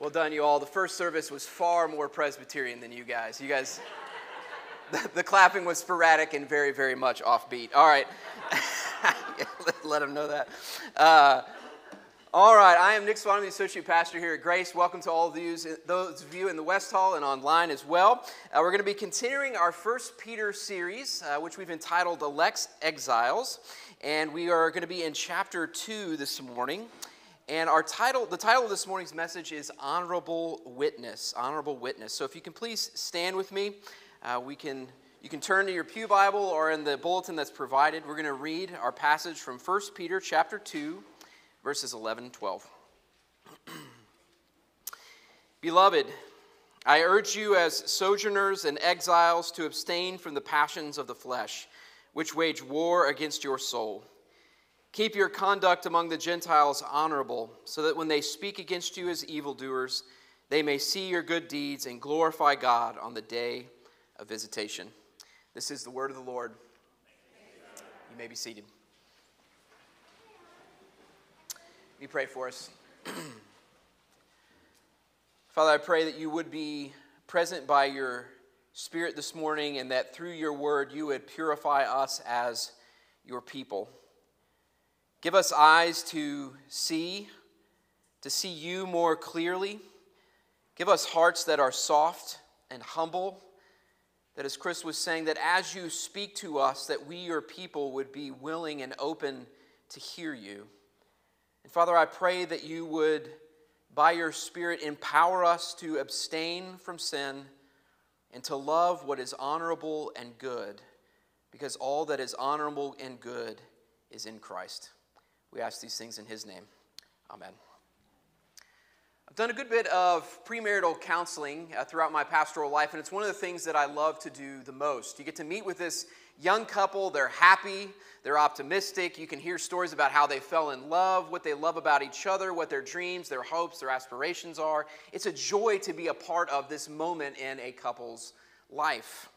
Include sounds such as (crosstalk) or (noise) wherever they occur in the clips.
Well done, you all. The first service was far more Presbyterian than you guys. You guys, (laughs) the, the clapping was sporadic and very, very much offbeat. All right. (laughs) let, them know that. Uh, all right, I am Nick Swan, the associate pastor here at Grace. Welcome to all of you, those of you in the West Hall and online as well. Uh, we're going to be continuing our First Peter series, uh, which we've entitled "Elect Exiles," and we are going to be in chapter two this morning. And our title, the title of this morning's message is Honorable Witness. Honorable Witness. So if you can please stand with me, uh, we can, you can turn to your Pew Bible or in the bulletin that's provided. We're going to read our passage from 1 Peter chapter 2, verses 11 and 12. (clears throat) Beloved, I urge you as sojourners and exiles to abstain from the passions of the flesh, which wage war against your soul. Keep your conduct among the Gentiles honorable, so that when they speak against you as evildoers, they may see your good deeds and glorify God on the day of visitation. This is the word of the Lord. You may be seated. Me pray for us. (clears throat) Father, I pray that you would be present by your Spirit this morning and that through your word you would purify us as your people. Give us eyes to see, to see you more clearly. Give us hearts that are soft and humble. That, as Chris was saying, that as you speak to us, that we, your people, would be willing and open to hear you. And Father, I pray that you would, by your Spirit, empower us to abstain from sin and to love what is honorable and good, because all that is honorable and good is in Christ. We ask these things in his name. Amen. I've done a good bit of premarital counseling uh, throughout my pastoral life, and it's one of the things that I love to do the most. You get to meet with this young couple, they're happy, they're optimistic. You can hear stories about how they fell in love, what they love about each other, what their dreams, their hopes, their aspirations are. It's a joy to be a part of this moment in a couple's life.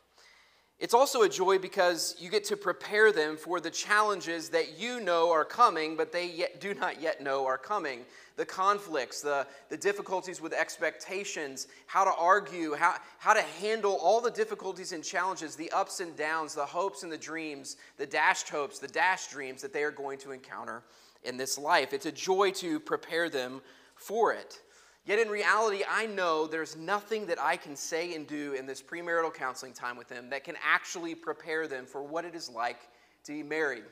It's also a joy because you get to prepare them for the challenges that you know are coming, but they yet, do not yet know are coming. The conflicts, the, the difficulties with expectations, how to argue, how, how to handle all the difficulties and challenges, the ups and downs, the hopes and the dreams, the dashed hopes, the dashed dreams that they are going to encounter in this life. It's a joy to prepare them for it. Yet in reality, I know there's nothing that I can say and do in this premarital counseling time with them that can actually prepare them for what it is like to be married.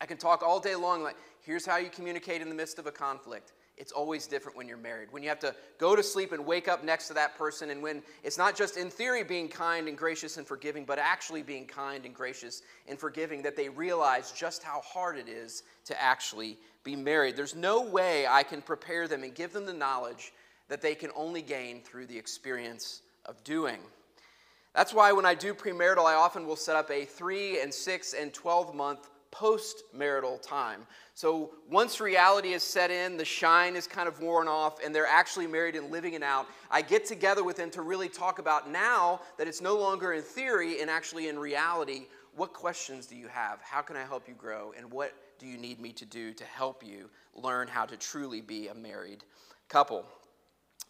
I can talk all day long, like, here's how you communicate in the midst of a conflict. It's always different when you're married. When you have to go to sleep and wake up next to that person, and when it's not just in theory being kind and gracious and forgiving, but actually being kind and gracious and forgiving, that they realize just how hard it is to actually be married. There's no way I can prepare them and give them the knowledge that they can only gain through the experience of doing. That's why when I do premarital, I often will set up a three and six and 12 month post marital time. So once reality is set in, the shine is kind of worn off, and they're actually married and living it out, I get together with them to really talk about now that it's no longer in theory and actually in reality. What questions do you have? How can I help you grow? And what do you need me to do to help you learn how to truly be a married couple?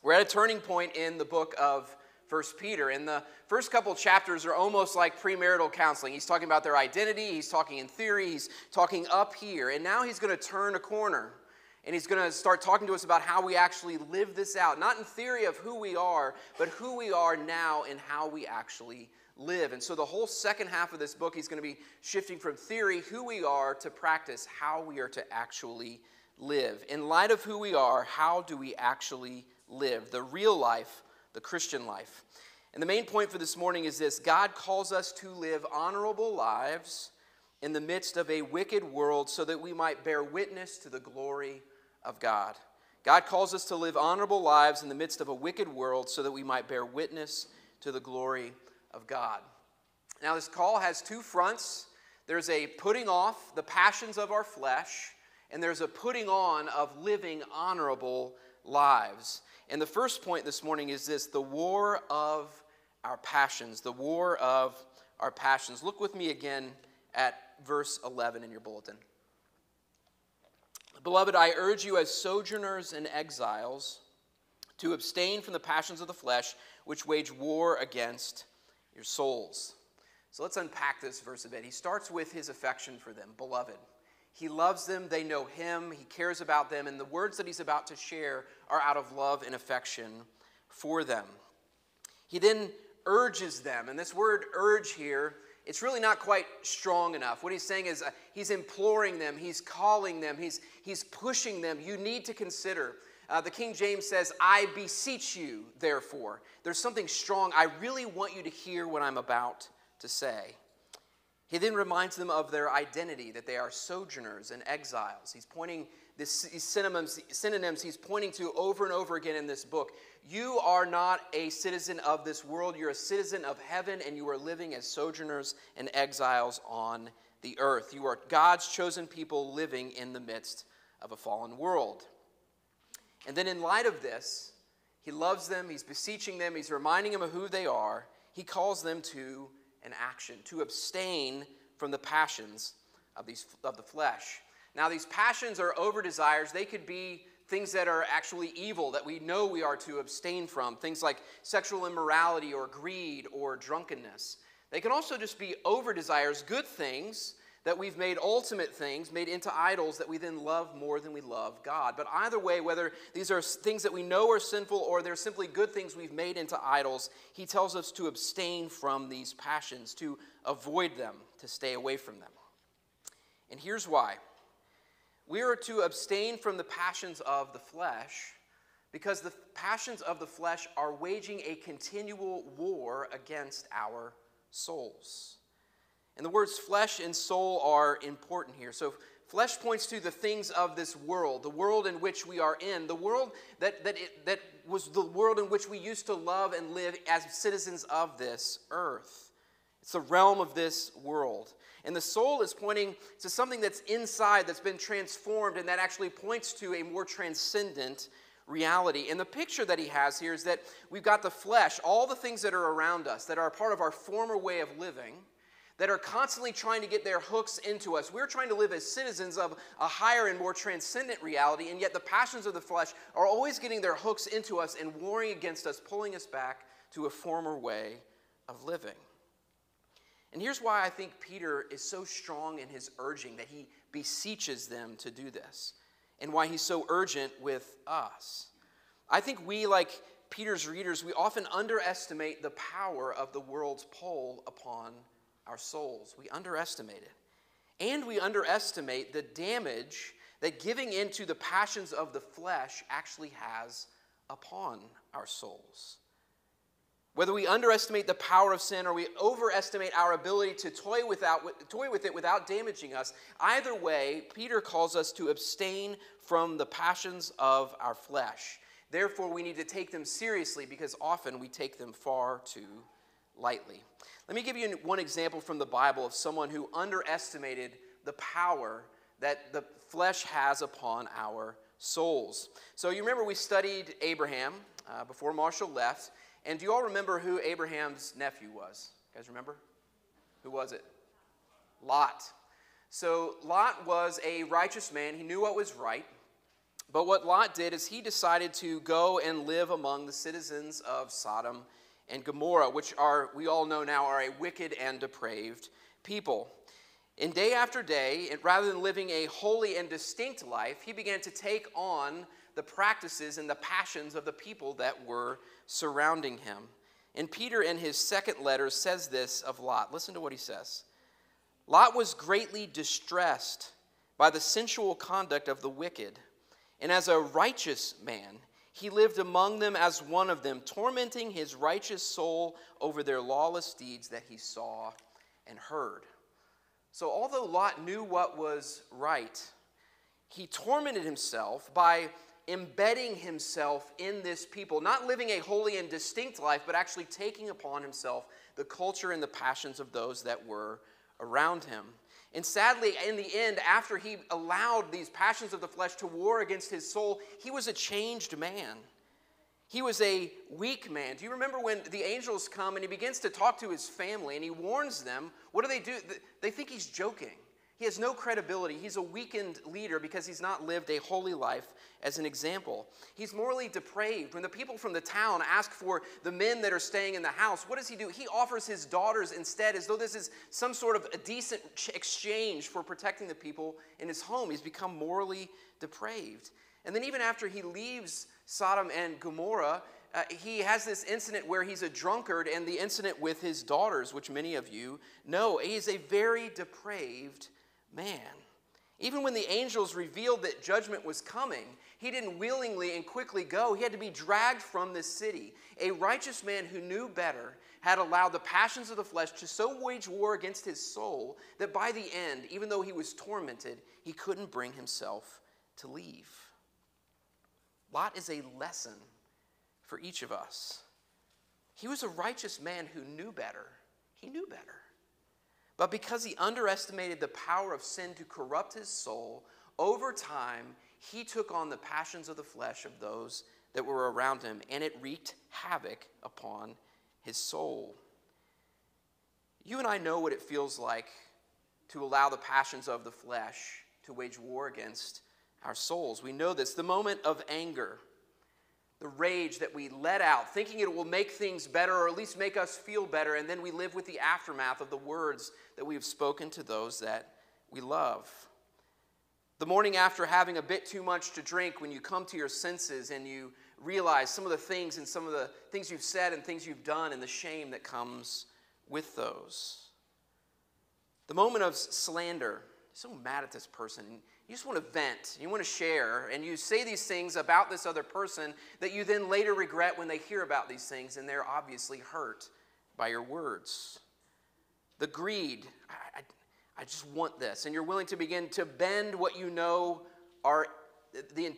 We're at a turning point in the book of First Peter. And the first couple chapters are almost like premarital counseling. He's talking about their identity, he's talking in theory, he's talking up here. And now he's going to turn a corner. And he's going to start talking to us about how we actually live this out. Not in theory of who we are, but who we are now and how we actually live. And so the whole second half of this book, he's going to be shifting from theory, who we are, to practice, how we are to actually live. In light of who we are, how do we actually live? The real life, the Christian life. And the main point for this morning is this God calls us to live honorable lives in the midst of a wicked world so that we might bear witness to the glory of God. God calls us to live honorable lives in the midst of a wicked world so that we might bear witness to the glory of God. Now, this call has two fronts there's a putting off the passions of our flesh, and there's a putting on of living honorable lives. And the first point this morning is this the war of our passions. The war of our passions. Look with me again at verse 11 in your bulletin. Beloved, I urge you as sojourners and exiles to abstain from the passions of the flesh, which wage war against your souls. So let's unpack this verse a bit. He starts with his affection for them, beloved. He loves them, they know him, he cares about them, and the words that he's about to share are out of love and affection for them. He then urges them, and this word urge here, it's really not quite strong enough. What he's saying is uh, he's imploring them, he's calling them, he's, he's pushing them. You need to consider. Uh, the King James says, I beseech you, therefore. There's something strong. I really want you to hear what I'm about to say. He then reminds them of their identity, that they are sojourners and exiles. He's pointing this, these synonyms, synonyms he's pointing to over and over again in this book. You are not a citizen of this world, you're a citizen of heaven, and you are living as sojourners and exiles on the earth. You are God's chosen people living in the midst of a fallen world. And then, in light of this, he loves them, he's beseeching them, he's reminding them of who they are. He calls them to an action, to abstain from the passions of, these, of the flesh. Now, these passions are over desires. They could be things that are actually evil that we know we are to abstain from, things like sexual immorality or greed or drunkenness. They can also just be over desires, good things that we've made ultimate things, made into idols that we then love more than we love God. But either way, whether these are things that we know are sinful or they're simply good things we've made into idols, he tells us to abstain from these passions, to avoid them, to stay away from them. And here's why we are to abstain from the passions of the flesh because the passions of the flesh are waging a continual war against our souls. And the words flesh and soul are important here. So, flesh points to the things of this world, the world in which we are in, the world that, that, it, that was the world in which we used to love and live as citizens of this earth. It's the realm of this world. And the soul is pointing to something that's inside, that's been transformed, and that actually points to a more transcendent reality. And the picture that he has here is that we've got the flesh, all the things that are around us, that are part of our former way of living that are constantly trying to get their hooks into us. We're trying to live as citizens of a higher and more transcendent reality, and yet the passions of the flesh are always getting their hooks into us and warring against us, pulling us back to a former way of living. And here's why I think Peter is so strong in his urging that he beseeches them to do this, and why he's so urgent with us. I think we, like Peter's readers, we often underestimate the power of the world's pull upon our souls. We underestimate it. And we underestimate the damage that giving into the passions of the flesh actually has upon our souls. Whether we underestimate the power of sin or we overestimate our ability to toy, without, toy with it without damaging us, either way, Peter calls us to abstain from the passions of our flesh. Therefore, we need to take them seriously because often we take them far too lightly. Let me give you one example from the Bible of someone who underestimated the power that the flesh has upon our souls. So, you remember we studied Abraham uh, before Marshall left. And do you all remember who Abraham's nephew was? You guys remember? Who was it? Lot. So, Lot was a righteous man. He knew what was right. But what Lot did is he decided to go and live among the citizens of Sodom and Gomorrah, which are, we all know now, are a wicked and depraved people. And day after day, rather than living a holy and distinct life, he began to take on the practices and the passions of the people that were surrounding him. And Peter, in his second letter, says this of Lot. Listen to what he says Lot was greatly distressed by the sensual conduct of the wicked, and as a righteous man, he lived among them as one of them, tormenting his righteous soul over their lawless deeds that he saw and heard. So, although Lot knew what was right, he tormented himself by embedding himself in this people, not living a holy and distinct life, but actually taking upon himself the culture and the passions of those that were around him. And sadly, in the end, after he allowed these passions of the flesh to war against his soul, he was a changed man. He was a weak man. Do you remember when the angels come and he begins to talk to his family and he warns them? What do they do? They think he's joking. He has no credibility. He's a weakened leader because he's not lived a holy life as an example. He's morally depraved. When the people from the town ask for the men that are staying in the house, what does he do? He offers his daughters instead, as though this is some sort of a decent exchange for protecting the people in his home. He's become morally depraved. And then, even after he leaves Sodom and Gomorrah, uh, he has this incident where he's a drunkard, and the incident with his daughters, which many of you know. He is a very depraved man. Even when the angels revealed that judgment was coming, he didn't willingly and quickly go. He had to be dragged from this city. A righteous man who knew better had allowed the passions of the flesh to so wage war against his soul that by the end, even though he was tormented, he couldn't bring himself to leave. Lot is a lesson for each of us. He was a righteous man who knew better. He knew better. But because he underestimated the power of sin to corrupt his soul, over time, he took on the passions of the flesh of those that were around him, and it wreaked havoc upon his soul. You and I know what it feels like to allow the passions of the flesh to wage war against our souls. We know this. The moment of anger the rage that we let out, thinking it will make things better or at least make us feel better, and then we live with the aftermath of the words that we have spoken to those that we love. The morning after having a bit too much to drink, when you come to your senses and you realize some of the things and some of the things you've said and things you've done and the shame that comes with those. The moment of slander, so mad at this person you just want to vent, you want to share, and you say these things about this other person that you then later regret when they hear about these things and they're obviously hurt by your words. The greed, I, I, I just want this, and you're willing to begin to bend what you know are the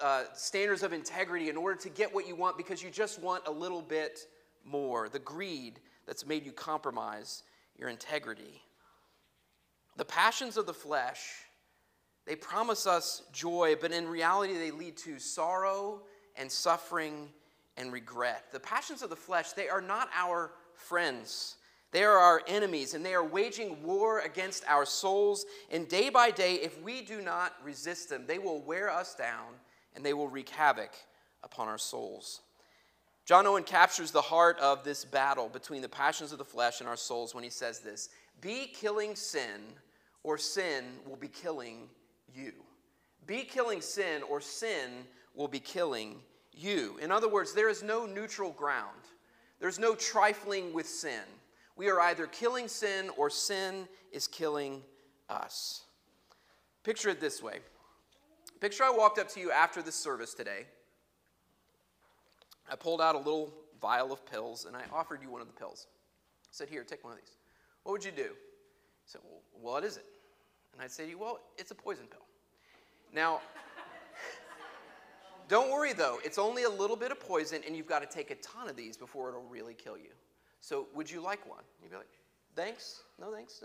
uh, standards of integrity in order to get what you want because you just want a little bit more. The greed that's made you compromise your integrity. The passions of the flesh they promise us joy, but in reality, they lead to sorrow and suffering and regret. The passions of the flesh, they are not our friends. They are our enemies, and they are waging war against our souls. And day by day, if we do not resist them, they will wear us down and they will wreak havoc upon our souls. John Owen captures the heart of this battle between the passions of the flesh and our souls when he says this Be killing sin, or sin will be killing you. Be killing sin, or sin will be killing you. In other words, there is no neutral ground, there's no trifling with sin. We are either killing sin or sin is killing us. Picture it this way. Picture I walked up to you after the service today. I pulled out a little vial of pills and I offered you one of the pills. I said, Here, take one of these. What would you do? He said, Well, what is it? And I'd say to you, Well, it's a poison pill. Now, (laughs) don't worry though, it's only a little bit of poison, and you've got to take a ton of these before it'll really kill you. So, would you like one? You'd be like, thanks, no thanks.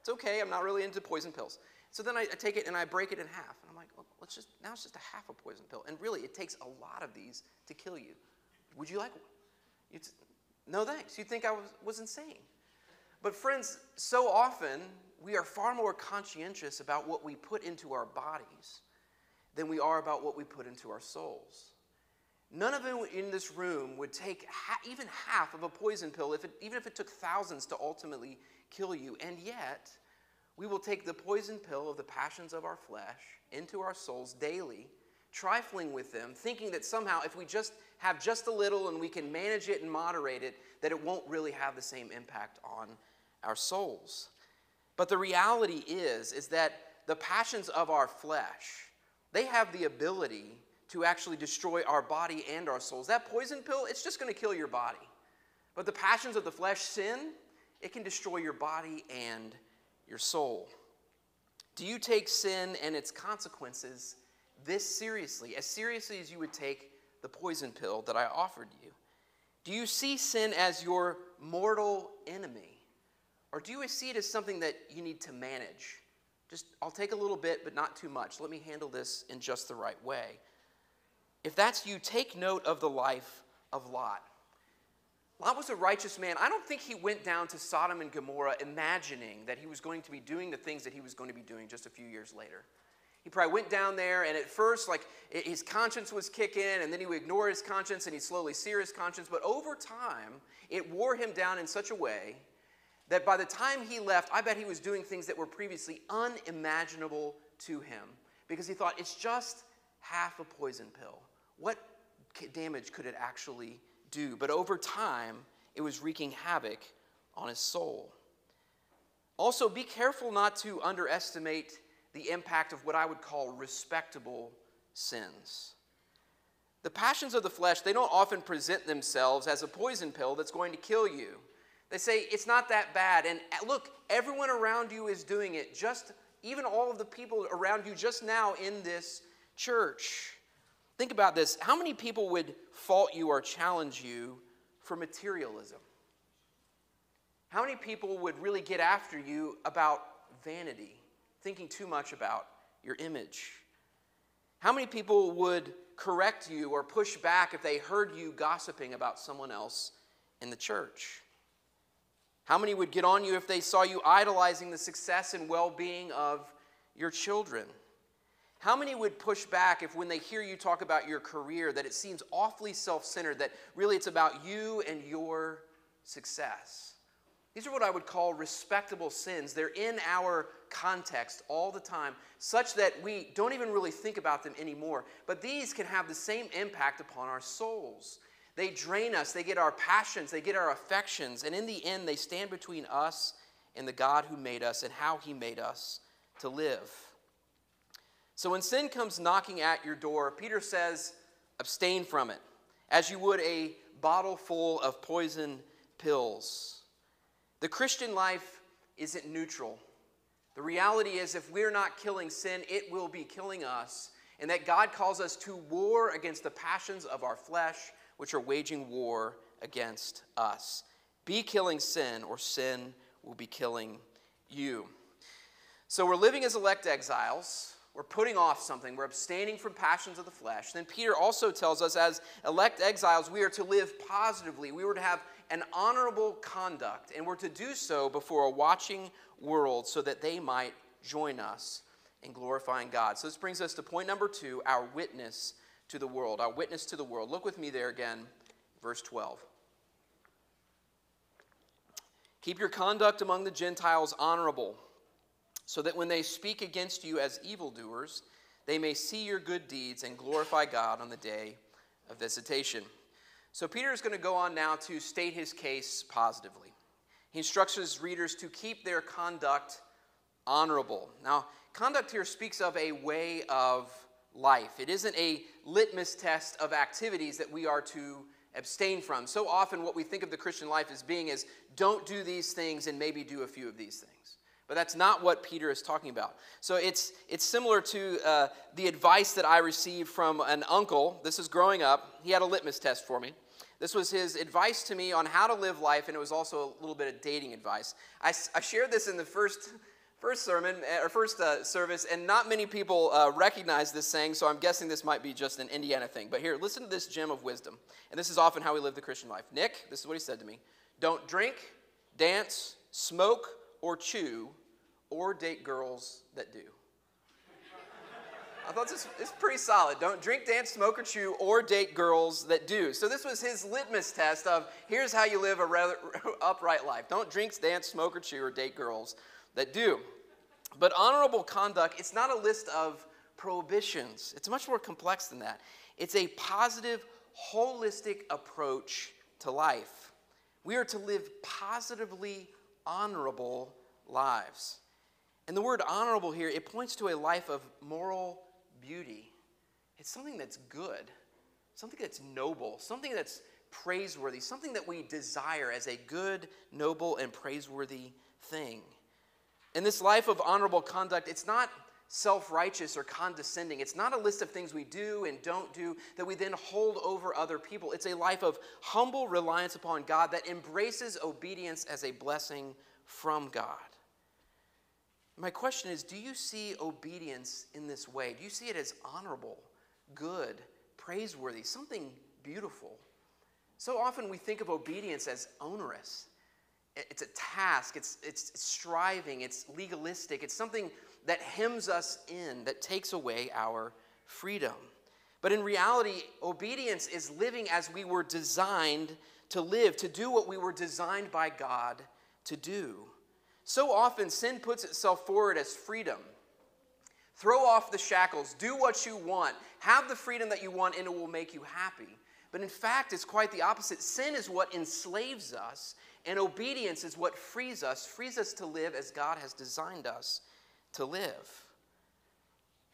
It's okay, I'm not really into poison pills. So then I, take it and I break it in half. And I'm like, well, let's just, now it's just a half a poison pill. And really, it takes a lot of these to kill you. Would you like one? You'd, no thanks. You'd think I was, was insane. But, friends, so often we are far more conscientious about what we put into our bodies than we are about what we put into our souls. None of them in this room would take ha- even half of a poison pill, if it, even if it took thousands to ultimately kill you. And yet, we will take the poison pill of the passions of our flesh into our souls daily, trifling with them, thinking that somehow if we just have just a little and we can manage it and moderate it, that it won't really have the same impact on our souls. But the reality is is that the passions of our flesh, they have the ability to actually destroy our body and our souls. That poison pill, it's just going to kill your body. But the passions of the flesh, sin, it can destroy your body and your soul. Do you take sin and its consequences this seriously, as seriously as you would take the poison pill that I offered you? Do you see sin as your mortal enemy? Or do you see it as something that you need to manage? Just, I'll take a little bit, but not too much. Let me handle this in just the right way. If that's you, take note of the life of Lot. Lot was a righteous man. I don't think he went down to Sodom and Gomorrah imagining that he was going to be doing the things that he was going to be doing just a few years later. He probably went down there, and at first, like his conscience was kicking, and then he would ignore his conscience and he'd slowly sear his conscience. But over time, it wore him down in such a way that by the time he left, I bet he was doing things that were previously unimaginable to him because he thought it's just half a poison pill. What damage could it actually do? But over time, it was wreaking havoc on his soul. Also, be careful not to underestimate the impact of what I would call respectable sins. The passions of the flesh, they don't often present themselves as a poison pill that's going to kill you. They say it's not that bad. And uh, look, everyone around you is doing it. Just even all of the people around you just now in this church. Think about this. How many people would fault you or challenge you for materialism? How many people would really get after you about vanity, thinking too much about your image? How many people would correct you or push back if they heard you gossiping about someone else in the church? How many would get on you if they saw you idolizing the success and well being of your children? How many would push back if, when they hear you talk about your career, that it seems awfully self centered, that really it's about you and your success? These are what I would call respectable sins. They're in our context all the time, such that we don't even really think about them anymore. But these can have the same impact upon our souls. They drain us, they get our passions, they get our affections, and in the end, they stand between us and the God who made us and how he made us to live. So when sin comes knocking at your door, Peter says, abstain from it, as you would a bottle full of poison pills. The Christian life isn't neutral. The reality is, if we're not killing sin, it will be killing us. And that God calls us to war against the passions of our flesh which are waging war against us. Be killing sin, or sin will be killing you. So we're living as elect exiles. We're putting off something. We're abstaining from passions of the flesh. Then Peter also tells us, as elect exiles, we are to live positively. We were to have an honorable conduct, and we're to do so before a watching world so that they might join us in glorifying God. So this brings us to point number two our witness to the world, our witness to the world. Look with me there again, verse 12. Keep your conduct among the Gentiles honorable, so that when they speak against you as evildoers, they may see your good deeds and glorify God on the day of visitation. So, Peter is going to go on now to state his case positively. He instructs his readers to keep their conduct honorable. Now, conduct here speaks of a way of life. It isn't a litmus test of activities that we are to abstain from. So often, what we think of the Christian life as being is don't do these things and maybe do a few of these things. But that's not what Peter is talking about. So it's, it's similar to uh, the advice that I received from an uncle. This is growing up. He had a litmus test for me. This was his advice to me on how to live life, and it was also a little bit of dating advice. I, I shared this in the first first sermon or first uh, service, and not many people uh, recognize this saying, so I'm guessing this might be just an Indiana thing. But here, listen to this gem of wisdom. And this is often how we live the Christian life. Nick, this is what he said to me Don't drink, dance, smoke, or chew, or date girls that do. I thought this is pretty solid. Don't drink, dance, smoke, or chew, or date girls that do. So this was his litmus test of here's how you live a rather (laughs) upright life. Don't drink, dance, smoke, or chew, or date girls that do. But honorable conduct, it's not a list of prohibitions. It's much more complex than that. It's a positive, holistic approach to life. We are to live positively honorable lives. And the word honorable here, it points to a life of moral beauty. It's something that's good, something that's noble, something that's praiseworthy, something that we desire as a good, noble, and praiseworthy thing. In this life of honorable conduct, it's not self righteous or condescending. It's not a list of things we do and don't do that we then hold over other people. It's a life of humble reliance upon God that embraces obedience as a blessing from God. My question is do you see obedience in this way? Do you see it as honorable, good, praiseworthy, something beautiful? So often we think of obedience as onerous. It's a task, it's, it's striving, it's legalistic, it's something that hems us in, that takes away our freedom. But in reality, obedience is living as we were designed to live, to do what we were designed by God to do. So often, sin puts itself forward as freedom. Throw off the shackles, do what you want, have the freedom that you want, and it will make you happy. But in fact, it's quite the opposite. Sin is what enslaves us, and obedience is what frees us, frees us to live as God has designed us to live.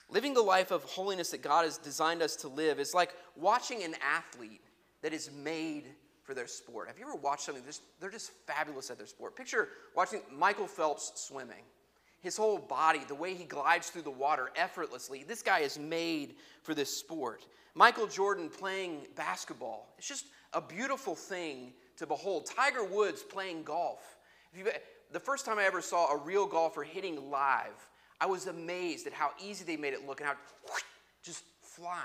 Living the life of holiness that God has designed us to live is like watching an athlete that is made for their sport. Have you ever watched something? They're just fabulous at their sport. Picture watching Michael Phelps swimming. His whole body, the way he glides through the water effortlessly. This guy is made for this sport. Michael Jordan playing basketball. It's just a beautiful thing to behold. Tiger Woods playing golf. the first time I ever saw a real golfer hitting live, I was amazed at how easy they made it look and how (sniffs) just flying.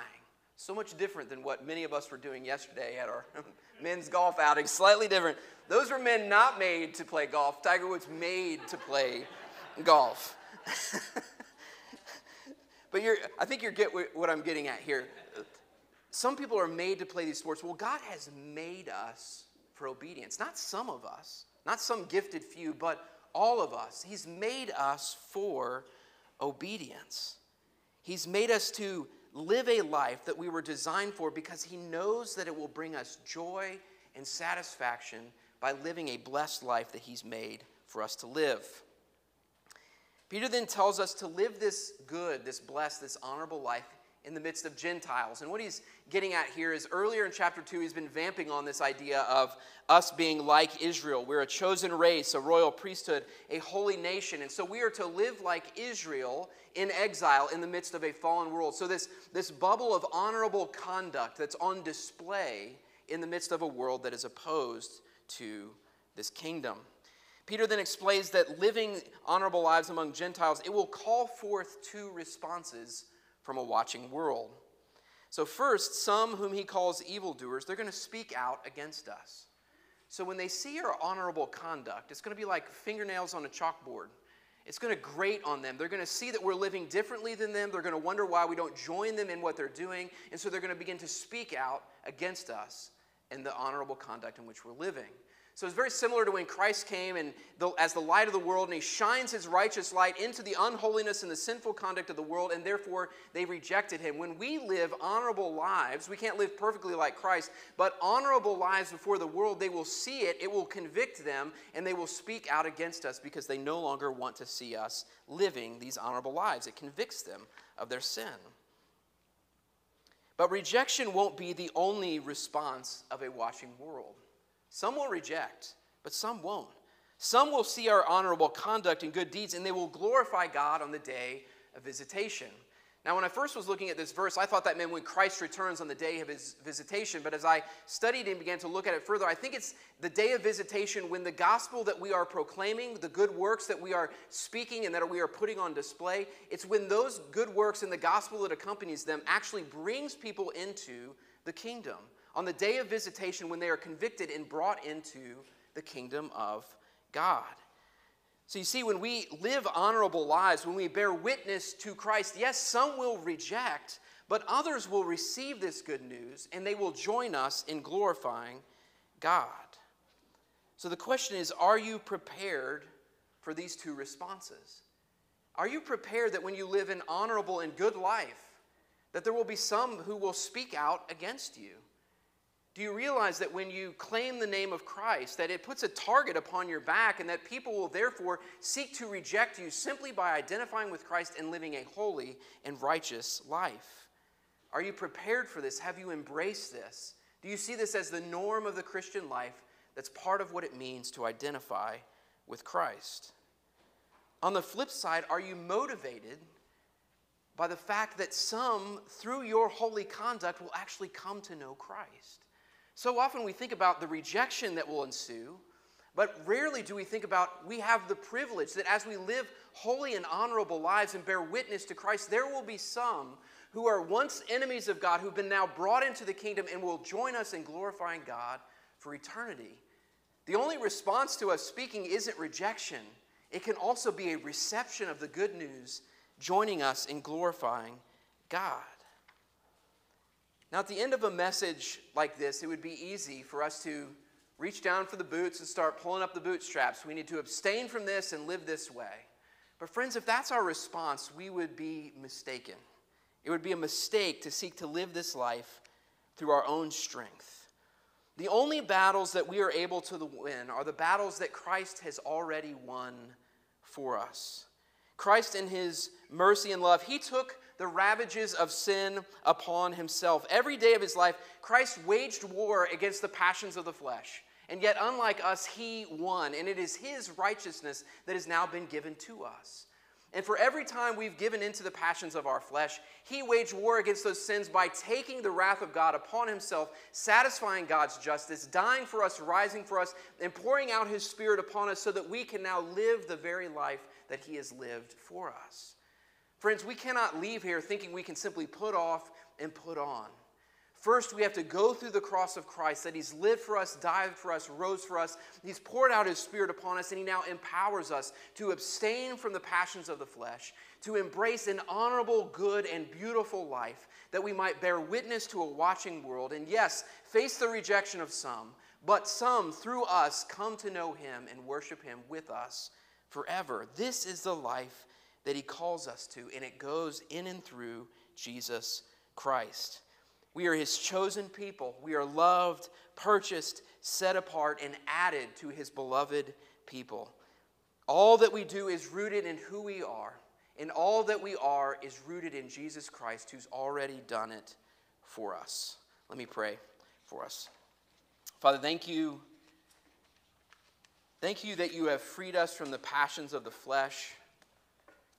So much different than what many of us were doing yesterday at our (laughs) men's golf outing. Slightly different. Those were men not made to play golf. Tiger Woods made to play golf. (laughs) but I think you get what I'm getting at here. Some people are made to play these sports. Well, God has made us for obedience. Not some of us, not some gifted few, but all of us. He's made us for obedience. He's made us to live a life that we were designed for because He knows that it will bring us joy and satisfaction by living a blessed life that He's made for us to live. Peter then tells us to live this good, this blessed, this honorable life in the midst of Gentiles. And what he's getting at here is earlier in chapter 2, he's been vamping on this idea of us being like Israel. We're a chosen race, a royal priesthood, a holy nation. And so we are to live like Israel in exile in the midst of a fallen world. So, this, this bubble of honorable conduct that's on display in the midst of a world that is opposed to this kingdom. Peter then explains that living honorable lives among Gentiles, it will call forth two responses from a watching world. So, first, some whom he calls evildoers, they're going to speak out against us. So, when they see our honorable conduct, it's going to be like fingernails on a chalkboard. It's going to grate on them. They're going to see that we're living differently than them. They're going to wonder why we don't join them in what they're doing. And so they're going to begin to speak out against us in the honorable conduct in which we're living. So it's very similar to when Christ came and the, as the light of the world, and he shines his righteous light into the unholiness and the sinful conduct of the world, and therefore they rejected him. When we live honorable lives, we can't live perfectly like Christ, but honorable lives before the world, they will see it, it will convict them, and they will speak out against us because they no longer want to see us living these honorable lives. It convicts them of their sin. But rejection won't be the only response of a watching world. Some will reject, but some won't. Some will see our honorable conduct and good deeds, and they will glorify God on the day of visitation. Now, when I first was looking at this verse, I thought that meant when Christ returns on the day of his visitation. But as I studied and began to look at it further, I think it's the day of visitation when the gospel that we are proclaiming, the good works that we are speaking and that we are putting on display, it's when those good works and the gospel that accompanies them actually brings people into the kingdom on the day of visitation when they are convicted and brought into the kingdom of God. So you see, when we live honorable lives, when we bear witness to Christ, yes, some will reject, but others will receive this good news and they will join us in glorifying God. So the question is are you prepared for these two responses? Are you prepared that when you live an honorable and good life, that there will be some who will speak out against you? Do you realize that when you claim the name of Christ, that it puts a target upon your back and that people will therefore seek to reject you simply by identifying with Christ and living a holy and righteous life? Are you prepared for this? Have you embraced this? Do you see this as the norm of the Christian life that's part of what it means to identify with Christ? On the flip side, are you motivated by the fact that some, through your holy conduct, will actually come to know Christ? So often we think about the rejection that will ensue, but rarely do we think about we have the privilege that as we live holy and honorable lives and bear witness to Christ, there will be some who are once enemies of God, who've been now brought into the kingdom and will join us in glorifying God for eternity. The only response to us speaking isn't rejection, it can also be a reception of the good news, joining us in glorifying God. Now, at the end of a message like this, it would be easy for us to reach down for the boots and start pulling up the bootstraps. We need to abstain from this and live this way. But, friends, if that's our response, we would be mistaken. It would be a mistake to seek to live this life through our own strength. The only battles that we are able to win are the battles that Christ has already won for us. Christ, in his mercy and love, he took the ravages of sin upon himself. Every day of his life, Christ waged war against the passions of the flesh. And yet, unlike us, he won. And it is his righteousness that has now been given to us. And for every time we've given into the passions of our flesh, he waged war against those sins by taking the wrath of God upon himself, satisfying God's justice, dying for us, rising for us, and pouring out his spirit upon us so that we can now live the very life that he has lived for us. Friends, we cannot leave here thinking we can simply put off and put on. First, we have to go through the cross of Christ, that He's lived for us, died for us, rose for us. He's poured out His Spirit upon us, and He now empowers us to abstain from the passions of the flesh, to embrace an honorable, good, and beautiful life, that we might bear witness to a watching world, and yes, face the rejection of some, but some, through us, come to know Him and worship Him with us forever. This is the life that He calls us to, and it goes in and through Jesus Christ. We are his chosen people. We are loved, purchased, set apart, and added to his beloved people. All that we do is rooted in who we are, and all that we are is rooted in Jesus Christ, who's already done it for us. Let me pray for us. Father, thank you. Thank you that you have freed us from the passions of the flesh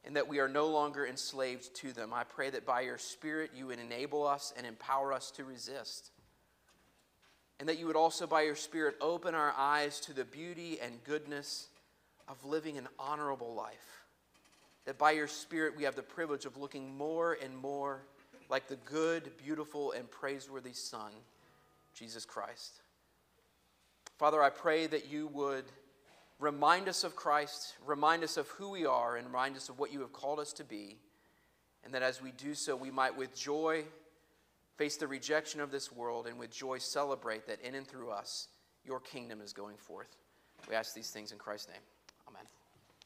and that we are no longer enslaved to them. I pray that by your Spirit you would enable us and empower us to resist. And that you would also, by your Spirit, open our eyes to the beauty and goodness of living an honorable life. That by your Spirit we have the privilege of looking more and more like the good, beautiful, and praiseworthy Son, Jesus Christ. Father, I pray that you would Remind us of Christ, remind us of who we are, and remind us of what you have called us to be. And that as we do so, we might with joy face the rejection of this world and with joy celebrate that in and through us, your kingdom is going forth. We ask these things in Christ's name.